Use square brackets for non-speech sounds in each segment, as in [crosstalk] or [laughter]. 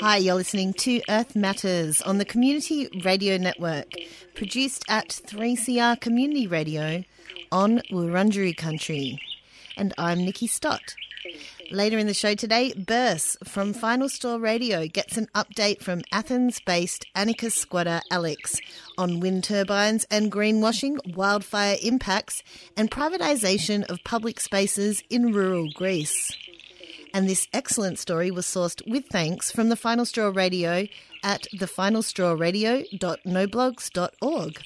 Hi, you're listening to Earth Matters on the Community Radio Network, produced at 3CR Community Radio on Wurundjeri Country. And I'm Nikki Stott. Later in the show today, Bursts from Final Straw Radio gets an update from Athens based anarchist squatter Alex on wind turbines and greenwashing, wildfire impacts, and privatisation of public spaces in rural Greece. And this excellent story was sourced with thanks from the Final Straw Radio at thefinalstrawradio.noblogs.org.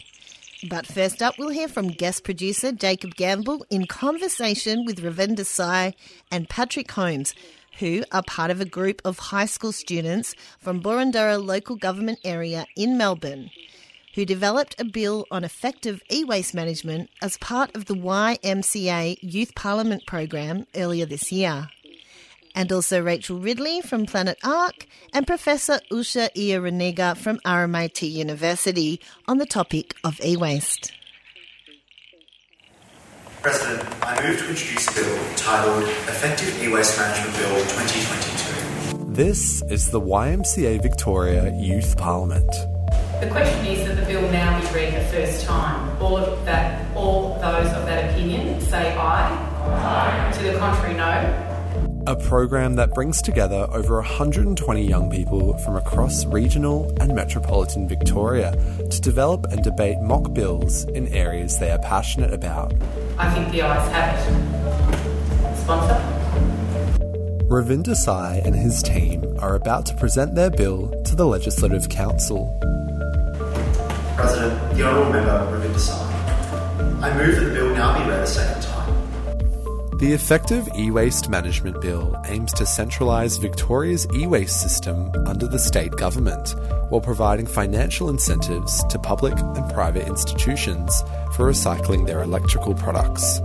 But first up, we'll hear from guest producer Jacob Gamble in conversation with Ravinder Desai and Patrick Holmes, who are part of a group of high school students from Boroondara local government area in Melbourne, who developed a bill on effective e-waste management as part of the YMCA Youth Parliament program earlier this year and also Rachel Ridley from Planet Ark and Professor Usha Iyer-Raniga from RMIT University on the topic of e-waste. President, I move to introduce a bill titled Effective E-Waste Management Bill 2022. This is the YMCA Victoria Youth Parliament. The question is that the bill now be read the first time. All of that, all those of that opinion say aye. Aye. To the contrary, no. A program that brings together over 120 young people from across regional and metropolitan Victoria to develop and debate mock bills in areas they are passionate about. I think the ayes have it. Sponsor? Ravinder Sai and his team are about to present their bill to the Legislative Council. President, the Honourable Member Ravinder Sai. I move that the bill now be read a second time. The Effective E-Waste Management Bill aims to centralise Victoria's e-waste system under the state government, while providing financial incentives to public and private institutions for recycling their electrical products.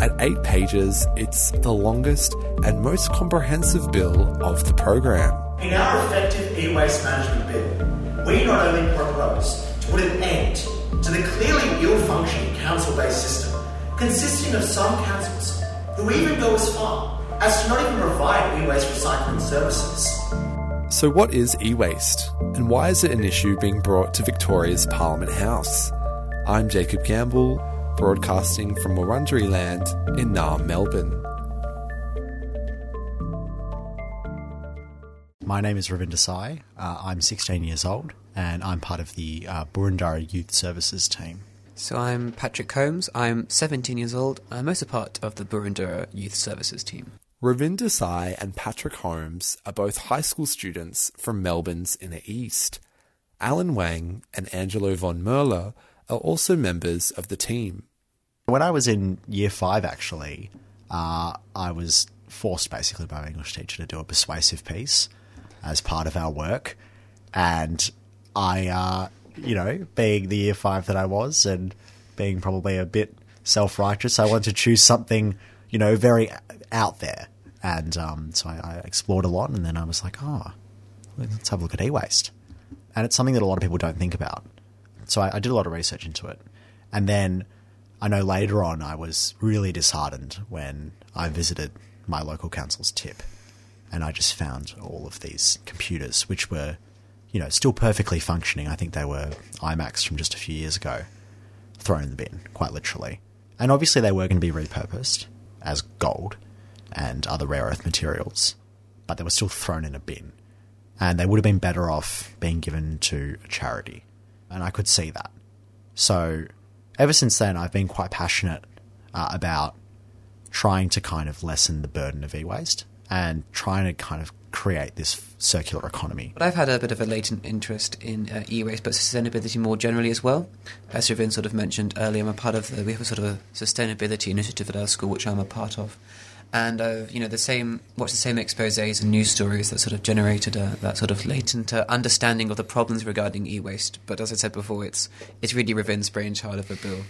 At eight pages, it's the longest and most comprehensive bill of the program. In our Effective E-Waste Management Bill, we not only propose to put an end to the clearly ill-functioning council-based system consisting of some councils who even go as far as to not even provide e-waste recycling services. So, what is e waste, and why is it an issue being brought to Victoria's Parliament House? I'm Jacob Gamble, broadcasting from Wurundjeri Land in Naarm, Melbourne. My name is Ravinder Sai. Uh, I'm 16 years old, and I'm part of the uh, Boroondara Youth Services team. So I'm Patrick Holmes. I'm 17 years old. I'm also part of the Boroondara Youth Services team. Ravinder Sai and Patrick Holmes are both high school students from Melbourne's inner east. Alan Wang and Angelo von Merler are also members of the team. When I was in year five, actually, uh, I was forced basically by my English teacher to do a persuasive piece as part of our work. And I uh, you know, being the year five that I was and being probably a bit self righteous, I wanted to choose something, you know, very out there. And um, so I, I, explored a lot, and then I was like, oh, let's have a look at e waste. And it's something that a lot of people don't think about. So I, I did a lot of research into it. And then I know later on I was really disheartened when I visited my local council's tip and I just found all of these computers, which were you know, still perfectly functioning. I think they were iMacs from just a few years ago, thrown in the bin, quite literally. And obviously, they were going to be repurposed as gold and other rare earth materials, but they were still thrown in a bin. And they would have been better off being given to a charity. And I could see that. So, ever since then, I've been quite passionate uh, about trying to kind of lessen the burden of e waste and trying to kind of create this circular economy. But I've had a bit of a latent interest in uh, e-waste, but sustainability more generally as well. As Ravin sort of mentioned earlier, I'm a part of the, we have a sort of a sustainability initiative at our school, which I'm a part of. And uh, you know the same, watched the same exposés and news stories that sort of generated uh, that sort of latent uh, understanding of the problems regarding e-waste. But as I said before, it's it's really Ravin's brainchild of a bill.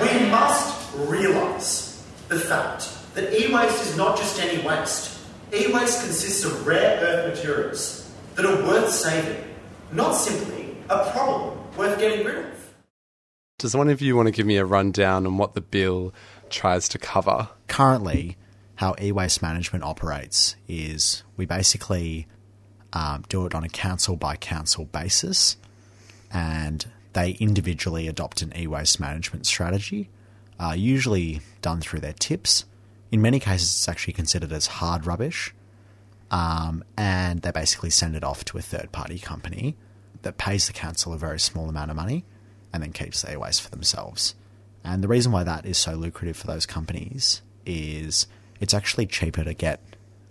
We must realise the fact that e-waste is not just any waste. E-waste consists of rare earth materials that are worth saving, not simply a problem worth getting rid of. Does one of you want to give me a rundown on what the bill tries to cover? Currently, how e waste management operates is we basically um, do it on a council by council basis, and they individually adopt an e waste management strategy, uh, usually done through their tips. In many cases, it's actually considered as hard rubbish, um, and they basically send it off to a third party company that pays the council a very small amount of money and then keeps the e waste for themselves. And the reason why that is so lucrative for those companies is it's actually cheaper to get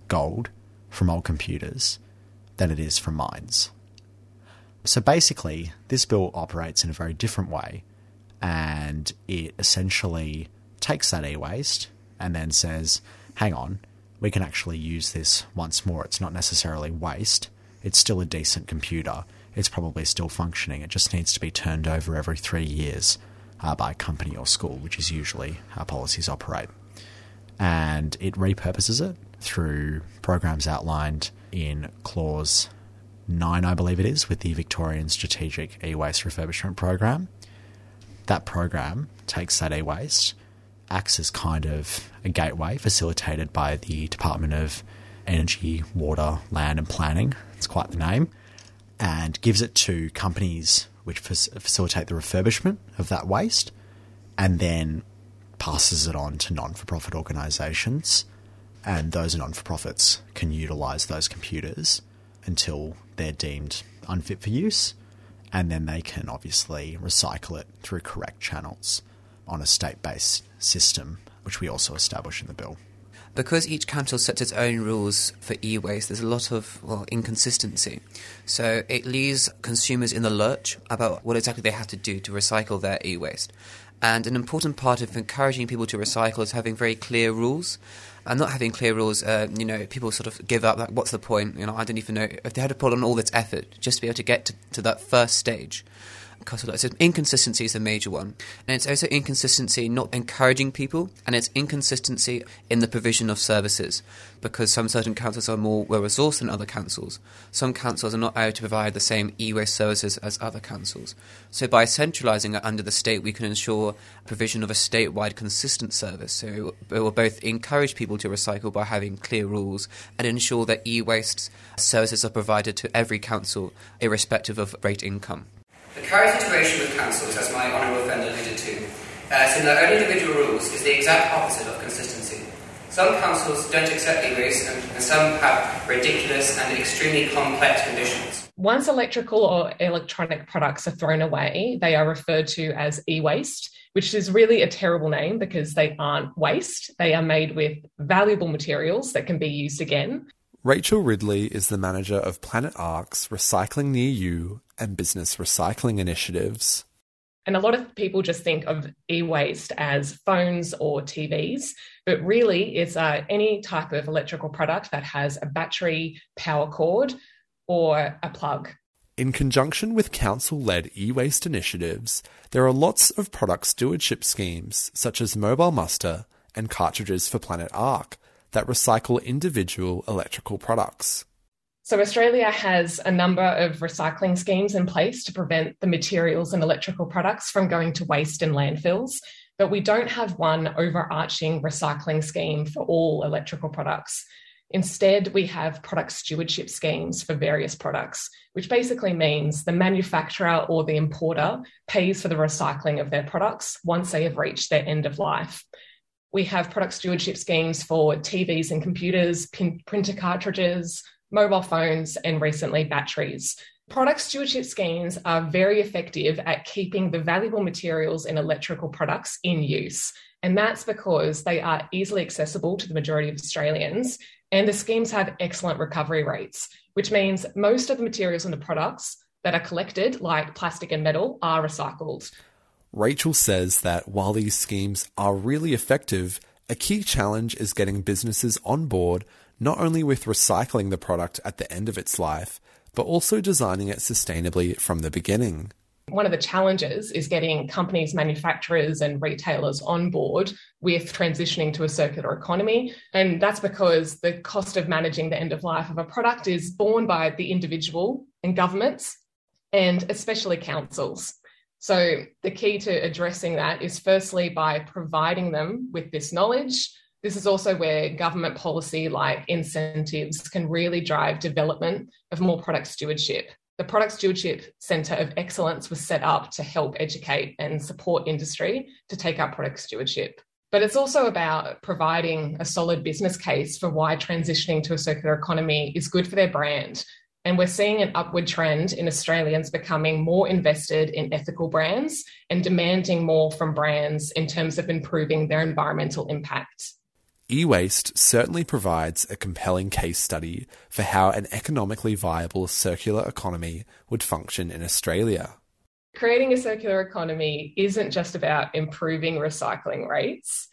gold from old computers than it is from mines. So basically, this bill operates in a very different way, and it essentially takes that e waste and then says, hang on, we can actually use this once more. It's not necessarily waste, it's still a decent computer. It's probably still functioning. It just needs to be turned over every three years uh, by a company or school, which is usually how policies operate. And it repurposes it through programs outlined in Clause 9, I believe it is, with the Victorian Strategic E Waste Refurbishment Program. That program takes that e waste, acts as kind of a gateway facilitated by the Department of Energy, Water, Land and Planning. It's quite the name. And gives it to companies which facilitate the refurbishment of that waste and then passes it on to non for profit organisations. And those non for profits can utilise those computers until they're deemed unfit for use. And then they can obviously recycle it through correct channels on a state based system, which we also establish in the bill because each council sets its own rules for e-waste, there's a lot of well inconsistency. So it leaves consumers in the lurch about what exactly they have to do to recycle their e-waste. And an important part of encouraging people to recycle is having very clear rules. And not having clear rules, uh, you know, people sort of give up. Like, what's the point? You know, I don't even know if they had to put on all this effort just to be able to get to, to that first stage. So inconsistency is a major one. And it's also inconsistency not encouraging people, and it's inconsistency in the provision of services, because some certain councils are more well resourced than other councils. Some councils are not able to provide the same e-waste services as other councils. So by centralising it under the state, we can ensure provision of a statewide consistent service. So it will both encourage people to recycle by having clear rules and ensure that e-waste services are provided to every council, irrespective of rate income. The current situation with councils, as my honourable friend alluded to, uh, so their own individual rules is the exact opposite of consistency. Some councils don't accept e-waste and, and some have ridiculous and extremely complex conditions. Once electrical or electronic products are thrown away, they are referred to as e-waste, which is really a terrible name because they aren't waste. They are made with valuable materials that can be used again. Rachel Ridley is the manager of Planet Ark's Recycling Near You and business recycling initiatives. And a lot of people just think of e waste as phones or TVs, but really it's uh, any type of electrical product that has a battery, power cord, or a plug. In conjunction with council led e waste initiatives, there are lots of product stewardship schemes, such as Mobile Muster and cartridges for Planet Ark, that recycle individual electrical products. So, Australia has a number of recycling schemes in place to prevent the materials and electrical products from going to waste in landfills, but we don't have one overarching recycling scheme for all electrical products. Instead, we have product stewardship schemes for various products, which basically means the manufacturer or the importer pays for the recycling of their products once they have reached their end of life. We have product stewardship schemes for TVs and computers, pin- printer cartridges, mobile phones, and recently batteries. Product stewardship schemes are very effective at keeping the valuable materials in electrical products in use. And that's because they are easily accessible to the majority of Australians. And the schemes have excellent recovery rates, which means most of the materials in the products that are collected, like plastic and metal, are recycled. Rachel says that while these schemes are really effective, a key challenge is getting businesses on board not only with recycling the product at the end of its life, but also designing it sustainably from the beginning. One of the challenges is getting companies, manufacturers, and retailers on board with transitioning to a circular economy. And that's because the cost of managing the end of life of a product is borne by the individual and governments, and especially councils. So, the key to addressing that is firstly by providing them with this knowledge. This is also where government policy like incentives can really drive development of more product stewardship. The Product Stewardship Centre of Excellence was set up to help educate and support industry to take up product stewardship. But it's also about providing a solid business case for why transitioning to a circular economy is good for their brand and we're seeing an upward trend in Australians becoming more invested in ethical brands and demanding more from brands in terms of improving their environmental impact. E waste certainly provides a compelling case study for how an economically viable circular economy would function in Australia. Creating a circular economy isn't just about improving recycling rates.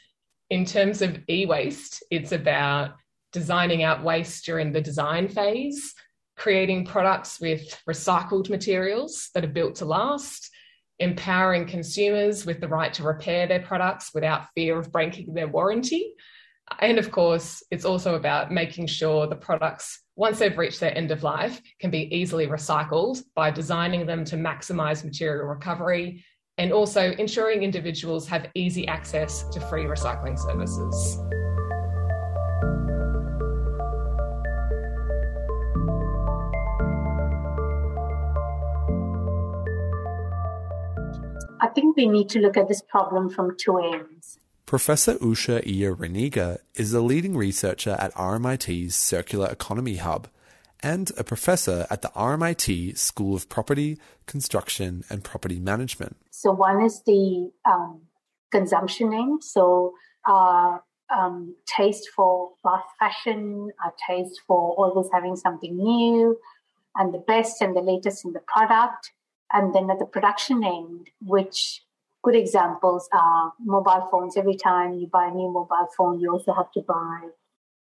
In terms of e waste, it's about designing out waste during the design phase creating products with recycled materials that are built to last, empowering consumers with the right to repair their products without fear of breaking their warranty. And of course, it's also about making sure the products, once they've reached their end of life, can be easily recycled by designing them to maximize material recovery and also ensuring individuals have easy access to free recycling services. Think we need to look at this problem from two ends. Professor Usha Iyer is a leading researcher at RMIT's Circular Economy Hub and a professor at the RMIT School of Property, Construction and Project Management. So, one is the um, consumption end. So, our um, taste for fast fashion, our taste for always having something new and the best and the latest in the product. And then at the production end, which good examples are mobile phones. Every time you buy a new mobile phone, you also have to buy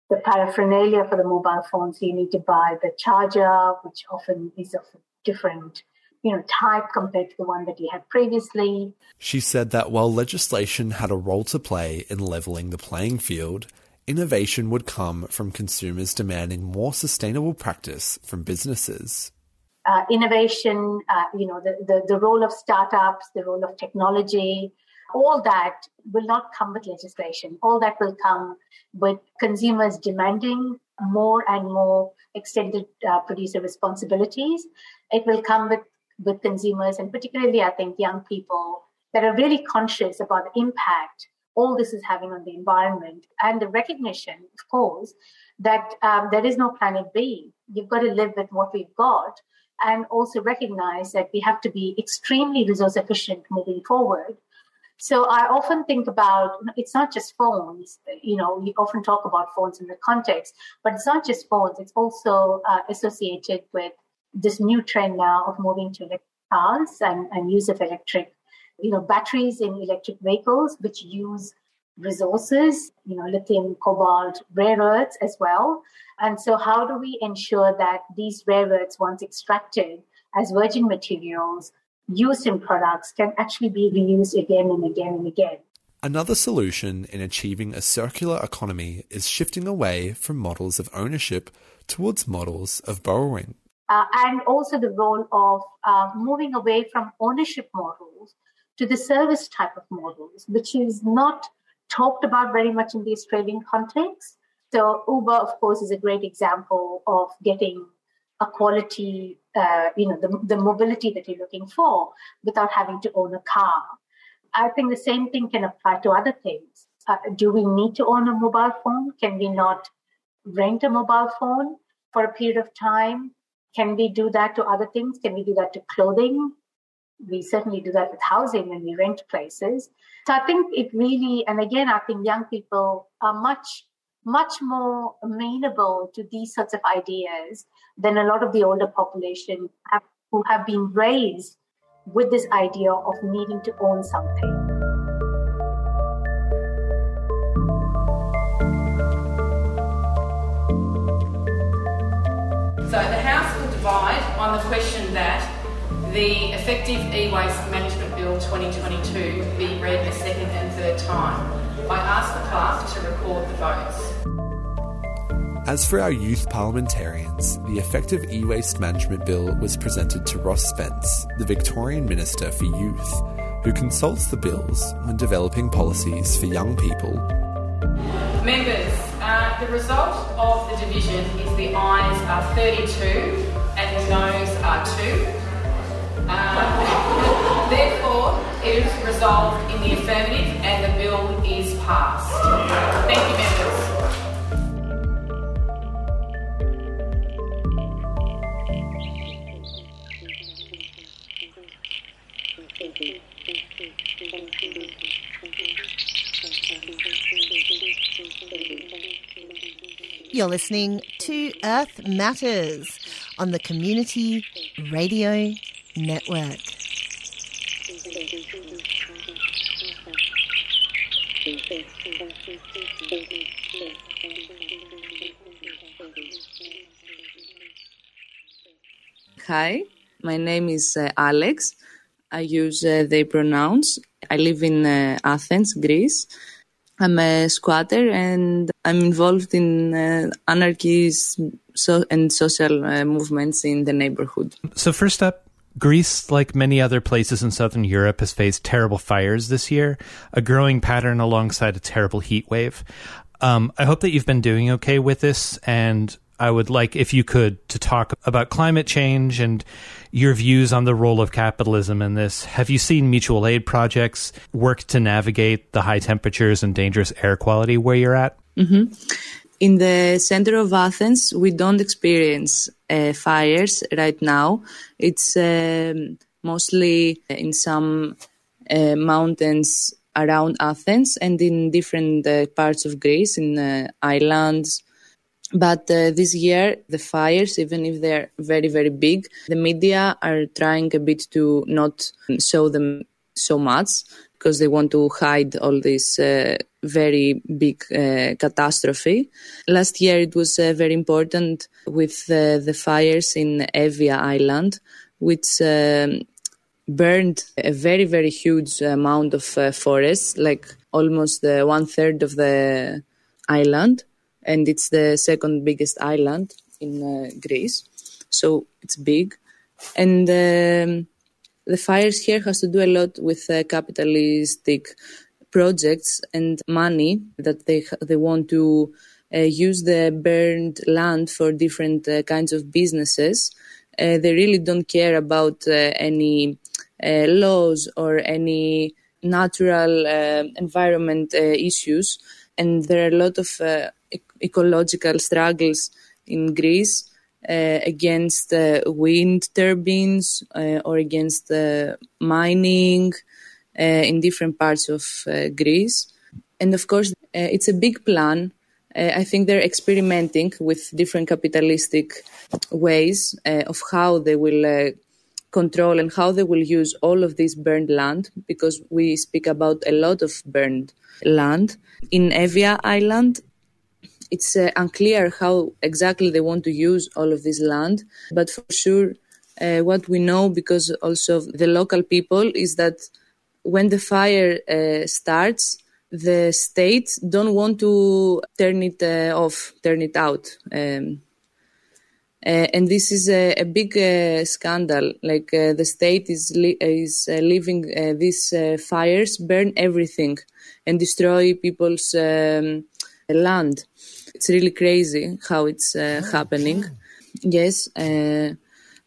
the paraphernalia for the mobile phone. So you need to buy the charger, which often is of a different you know, type compared to the one that you had previously. She said that while legislation had a role to play in levelling the playing field, innovation would come from consumers demanding more sustainable practice from businesses uh, innovation, uh, you know, the, the, the role of startups, the role of technology, all that will not come with legislation. All that will come with consumers demanding more and more extended uh, producer responsibilities. It will come with, with consumers, and particularly, I think, young people that are really conscious about the impact all this is having on the environment and the recognition, of course, that um, there is no planet B. You've got to live with what we've got and also recognize that we have to be extremely resource efficient moving forward. So I often think about it's not just phones. You know, we often talk about phones in the context, but it's not just phones. It's also uh, associated with this new trend now of moving to electric cars and, and use of electric, you know, batteries in electric vehicles, which use resources, you know, lithium, cobalt, rare earths as well. And so, how do we ensure that these rare earths, once extracted as virgin materials, used in products, can actually be reused again and again and again? Another solution in achieving a circular economy is shifting away from models of ownership towards models of borrowing. Uh, and also the role of uh, moving away from ownership models to the service type of models, which is not talked about very much in the Australian context. So Uber, of course, is a great example of getting a quality, uh, you know, the, the mobility that you're looking for without having to own a car. I think the same thing can apply to other things. Uh, do we need to own a mobile phone? Can we not rent a mobile phone for a period of time? Can we do that to other things? Can we do that to clothing? We certainly do that with housing when we rent places. So I think it really, and again, I think young people are much, much more amenable to these sorts of ideas than a lot of the older population have, who have been raised with this idea of needing to own something. So the House will divide on the question that the Effective E-Waste Management Bill 2022 be read a second and third time. I ask the clerk to record the votes. As for our youth parliamentarians, the Effective E Waste Management Bill was presented to Ros Spence, the Victorian Minister for Youth, who consults the bills when developing policies for young people. Members, uh, the result of the division is the ayes are 32 and the noes are 2. Uh, therefore, it is resolved in the affirmative and the bill is passed. Thank you, members. You're listening to Earth Matters on the Community Radio Network. Hi, my name is uh, Alex. I use uh, they pronouns. I live in uh, Athens, Greece. I'm a squatter and I'm involved in uh, anarchism so, and social uh, movements in the neighborhood. So, first up, Greece, like many other places in southern Europe, has faced terrible fires this year, a growing pattern alongside a terrible heat wave. Um, I hope that you've been doing okay with this, and I would like, if you could, to talk about climate change and your views on the role of capitalism in this. Have you seen mutual aid projects work to navigate the high temperatures and dangerous air quality where you're at? Mm-hmm. In the center of Athens, we don't experience uh, fires right now. It's um, mostly in some uh, mountains around Athens and in different uh, parts of Greece, in uh, islands. But uh, this year, the fires, even if they're very, very big, the media are trying a bit to not show them so much because they want to hide all this uh, very big uh, catastrophe. Last year, it was uh, very important with the fires in Evia Island, which um, burned a very, very huge amount of forest, like almost one third of the island. And it's the second biggest island in Greece. So it's big. And um, the fires here has to do a lot with uh, capitalistic projects and money that they they want to uh, use the burned land for different uh, kinds of businesses. they really don't care about any laws or any natural environment issues, and there are a lot of ecological struggles in Greece uh, against uh, wind turbines uh, or against mining Uh, in different parts of uh, Greece. And of course, uh, it's a big plan. I think they're experimenting with different capitalistic ways of how they will control and how they will use all of this burned land because we speak about a lot of burned land. In Evia Island, it's uh, unclear how exactly they want to use all of this land, but for sure, uh, what we know because also the local people is that when the fire uh, starts, the state don't want to turn it uh, off, turn it out. Um, uh, and this is a, a big uh, scandal. Like the state is li- is leaving these fires burn everything and destroy people's um, land it's really crazy how it's uh, happening. Yes, uh,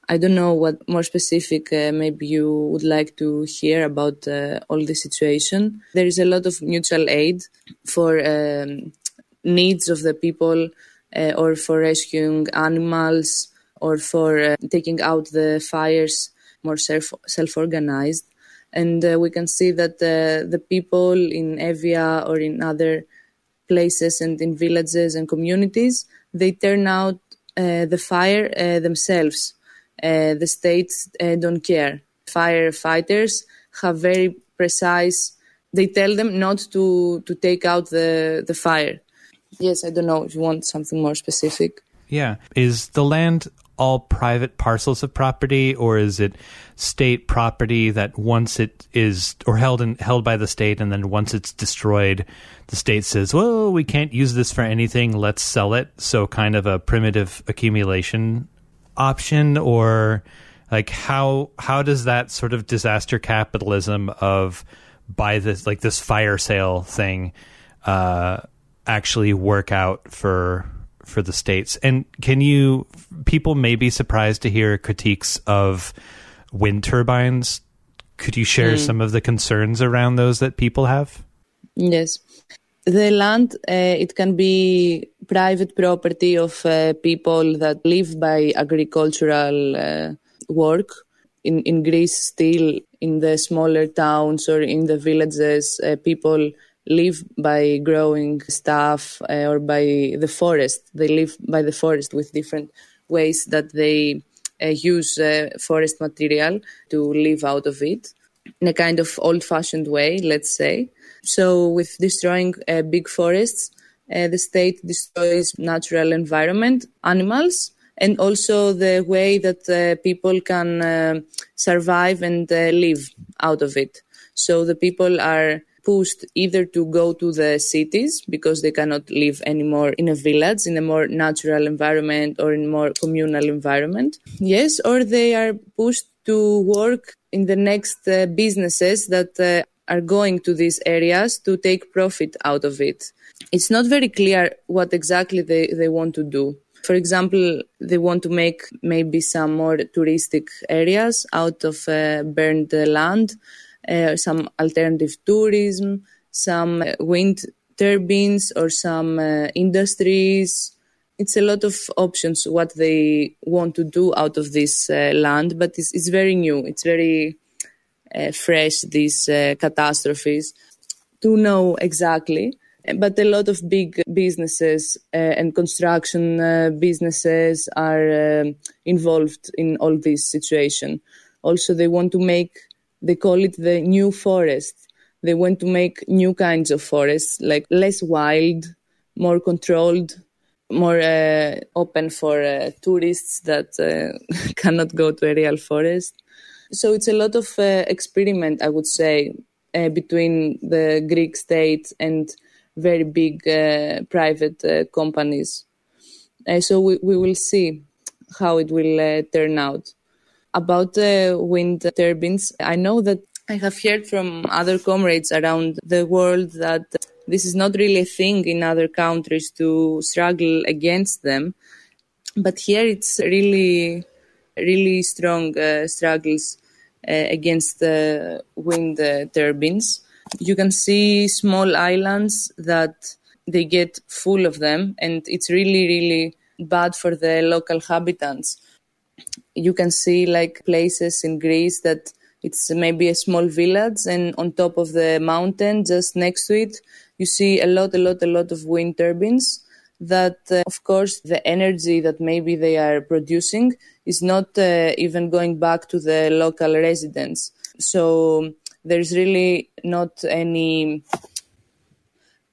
I don't know what more specific uh, maybe you would like to hear about uh, all the situation. There is a lot of mutual aid for um, needs of the people uh, or for rescuing animals or for uh, taking out the fires more self self organized. And we can see that the people in Evia or in other places and in villages and communities, they turn out uh, the fire uh, themselves. Uh, the states uh, don't care. Firefighters have very precise. They tell them not to to take out the the fire. Yes, I don't know if you want something more specific. Yeah, is the land all private parcels of property, or is it state property that once it is or held in, held by the state, and then once it's destroyed, the state says, "Well, we can't use this for anything. Let's sell it." So, kind of a primitive accumulation option, or like how how does that sort of disaster capitalism of buy this like this fire sale thing uh, actually work out for for the states? And can you people may be surprised to hear critiques of wind turbines? Could you share Mm. some of the concerns around those that people have? Yes. The land, uh, it can be private property of uh, people that live by agricultural uh, work. In, in Greece, still in the smaller towns or in the villages, uh, people live by growing stuff uh, or by the forest. They live by the forest with different ways that they uh, use forest material to live out of it in a kind of old fashioned way, let's say. So, with destroying uh, big forests, uh, the state destroys natural environment, animals, and also the way that uh, people can uh, survive and uh, live out of it. So, the people are pushed either to go to the cities because they cannot live anymore in a village in a more natural environment or in more communal environment yes or they are pushed to work in the next uh, businesses that uh, are going to these areas to take profit out of it it's not very clear what exactly they, they want to do for example, they want to make maybe some more touristic areas out of uh, burned land, uh, some alternative tourism, some uh, wind turbines, or some uh, industries. It's a lot of options what they want to do out of this uh, land, but it's, it's very new. It's very fresh, these uh, catastrophes, to know exactly but a lot of big businesses uh, and construction uh, businesses are um involved in all this situation. Also, they want to make, they call it the new forest. They want to make new kinds of forests, like less wild, more controlled, more uh, open for uh, tourists that uh, [laughs] cannot go to a real forest. So it's a lot of uh, experiment, I would say, uh, between the Greek state and very big uh, private uh, companies. Uh, so we, we will see how it will uh, turn out. About wind turbines, I know that I have heard from other comrades around the world that this is not really a thing in other countries to struggle against them. But here it's really, really strong uh, struggles uh, against the wind uh, turbines. You can see small islands that they get full of them and it's really really bad for the local habitants. You can see like places in greece that it's maybe a small village and on top of the mountain just next to it you see a lot a lot a lot of wind turbines that uh, of course the energy that maybe they are producing is not uh, even going back to the local residents so there's really not any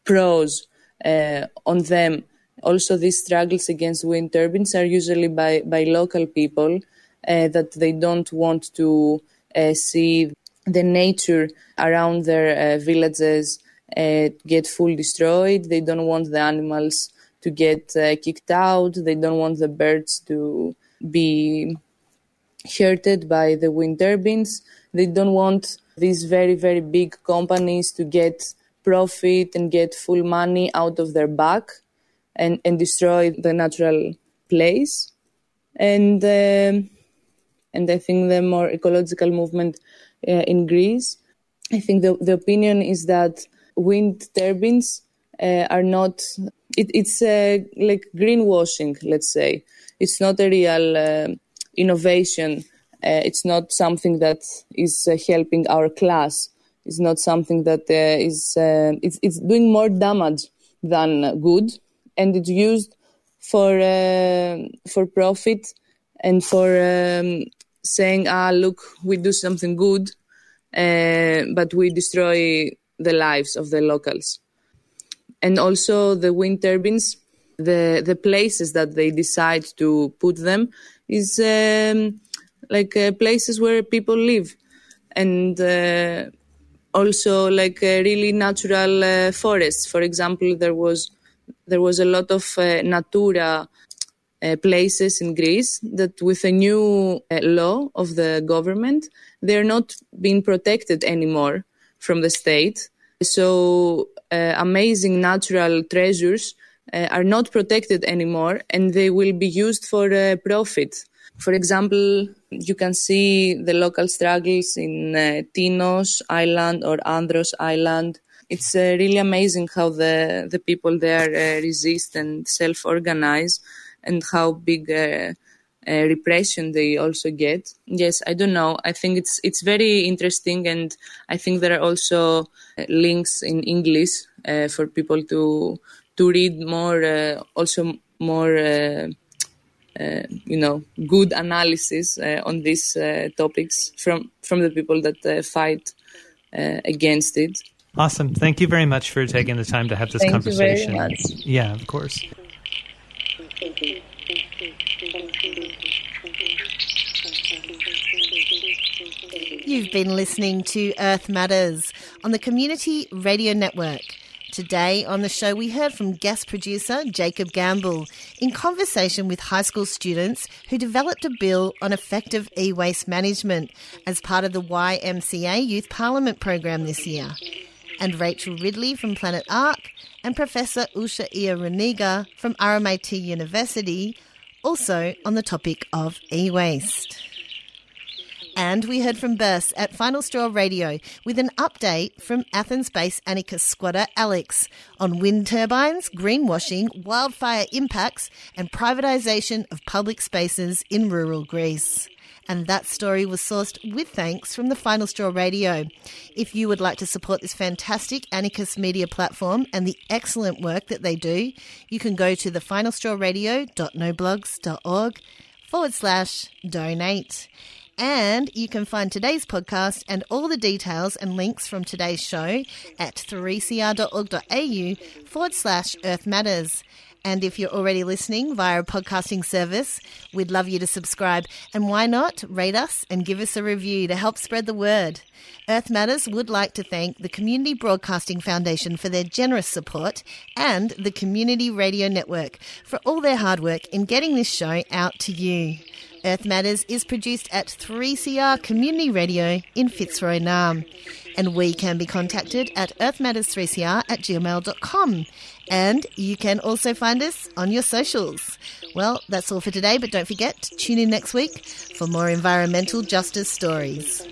pros uh, on them. Also, these struggles against wind turbines are usually by, by local people uh, that they don't want to uh, see the nature around their uh, villages uh, get full destroyed. They don't want the animals to get kicked out. They don't want the birds to be hurted by the wind turbines. They don't want these very, very big companies to get profit and get full money out of their back and, and destroy the natural place. And, um and I think the more ecological movement uh, in Greece, I think the, the opinion is that wind turbines uh, are not, it, it's uh, like greenwashing, let's say. It's not a real uh, innovation uh, it's not something that is uh, helping our class. It's not something that uh, is. it's it's doing more damage than good, and it's used for for profit and for um, saying, "Ah, look, we do something good, but we destroy the lives of the locals." And also, the wind turbines the the places that they decide to put them is um, like uh, places where people live, and uh, also like uh, really natural uh, forests. For example, there was there was a lot of uh, natura. Uh, places in Greece that, with a new law of the government, they're not being protected anymore from the state. So, amazing natural treasures uh, are not protected anymore and they will be used for uh, profit. For example, you can see the local struggles in uh, Tinos Island or Andros Island. It's uh, really amazing how the, the people there uh, resist and self organize and how big uh, repression they also get. Yes, I don't know. I think it's it's very interesting, and I think there are also links in English for people to to read more, uh, also more, uh, uh, you know, good analysis on these topics from from the people that fight against it. Awesome. Thank you very much for taking the time to have this Thank conversation. You very much. Yeah, of course. You've been listening to Earth Matters on the Community Radio Network. Today on the show, we heard from guest producer Jacob Gamble in conversation with high school students who developed a bill on effective e waste management as part of the YMCA Youth Parliament program this year. And Rachel Ridley from Planet Ark and Professor Usha Iyer-Raniga from RMIT University also on the topic of e waste. And we heard from Bess at Final Straw Radio with an update from Athens based anarchist squatter Alex on wind turbines, greenwashing, wildfire impacts, and privatisation of public spaces in rural Greece. And that story was sourced with thanks from the Final Straw Radio. If you would like to support this fantastic Anarchist media platform and the excellent work that they do, you can go to thefinalstrawradio.noblogs.org forward slash donate. And you can find today's podcast and all the details and links from today's show at 3cr.org.au forward slash Earth Matters. And if you're already listening via a podcasting service, we'd love you to subscribe. And why not rate us and give us a review to help spread the word? Earth Matters would like to thank the Community Broadcasting Foundation for their generous support and the Community Radio Network for all their hard work in getting this show out to you. Earth Matters is produced at 3CR Community Radio in Fitzroy, Naarm. And we can be contacted at earthmatters3cr at gmail.com. And you can also find us on your socials. Well, that's all for today, but don't forget to tune in next week for more environmental justice stories.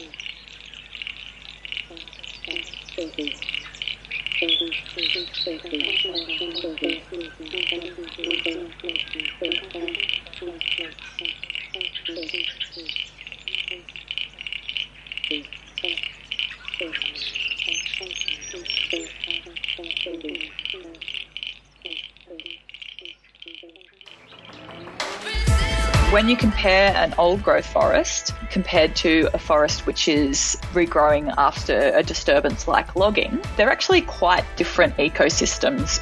When you compare an old growth forest compared to a forest which is regrowing after a disturbance like logging, they're actually quite different ecosystems.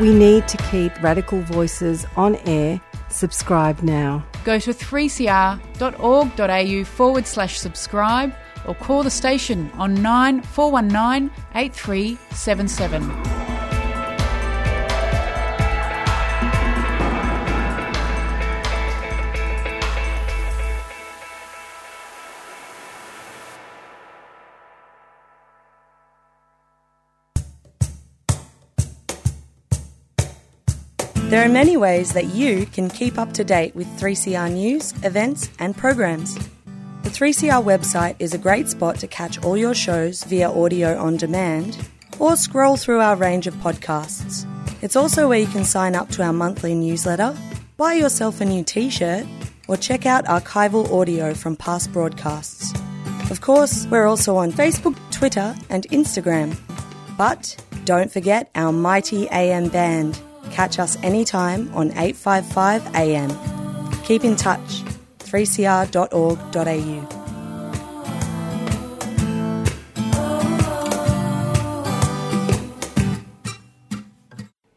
We need to keep radical voices on air Subscribe now. Go to 3cr.org.au forward slash subscribe or call the station on 9419 8377. There are many ways that you can keep up to date with 3CR news, events, and programs. The 3CR website is a great spot to catch all your shows via audio on demand or scroll through our range of podcasts. It's also where you can sign up to our monthly newsletter buy yourself a new t shirt, or check out archival audio from past broadcasts. Of course, we're also on Facebook, Twitter, and Instagram. But don't forget our mighty AM band. Catch us anytime on 855 AM. Keep in touch. 3cr.org.au.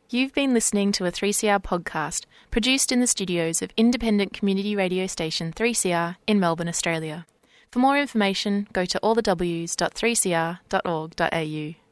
You've been listening to a 3CR podcast produced in the studios of independent community radio station 3CR in Melbourne, Australia. For more information, go to allthews.3cr.org.au.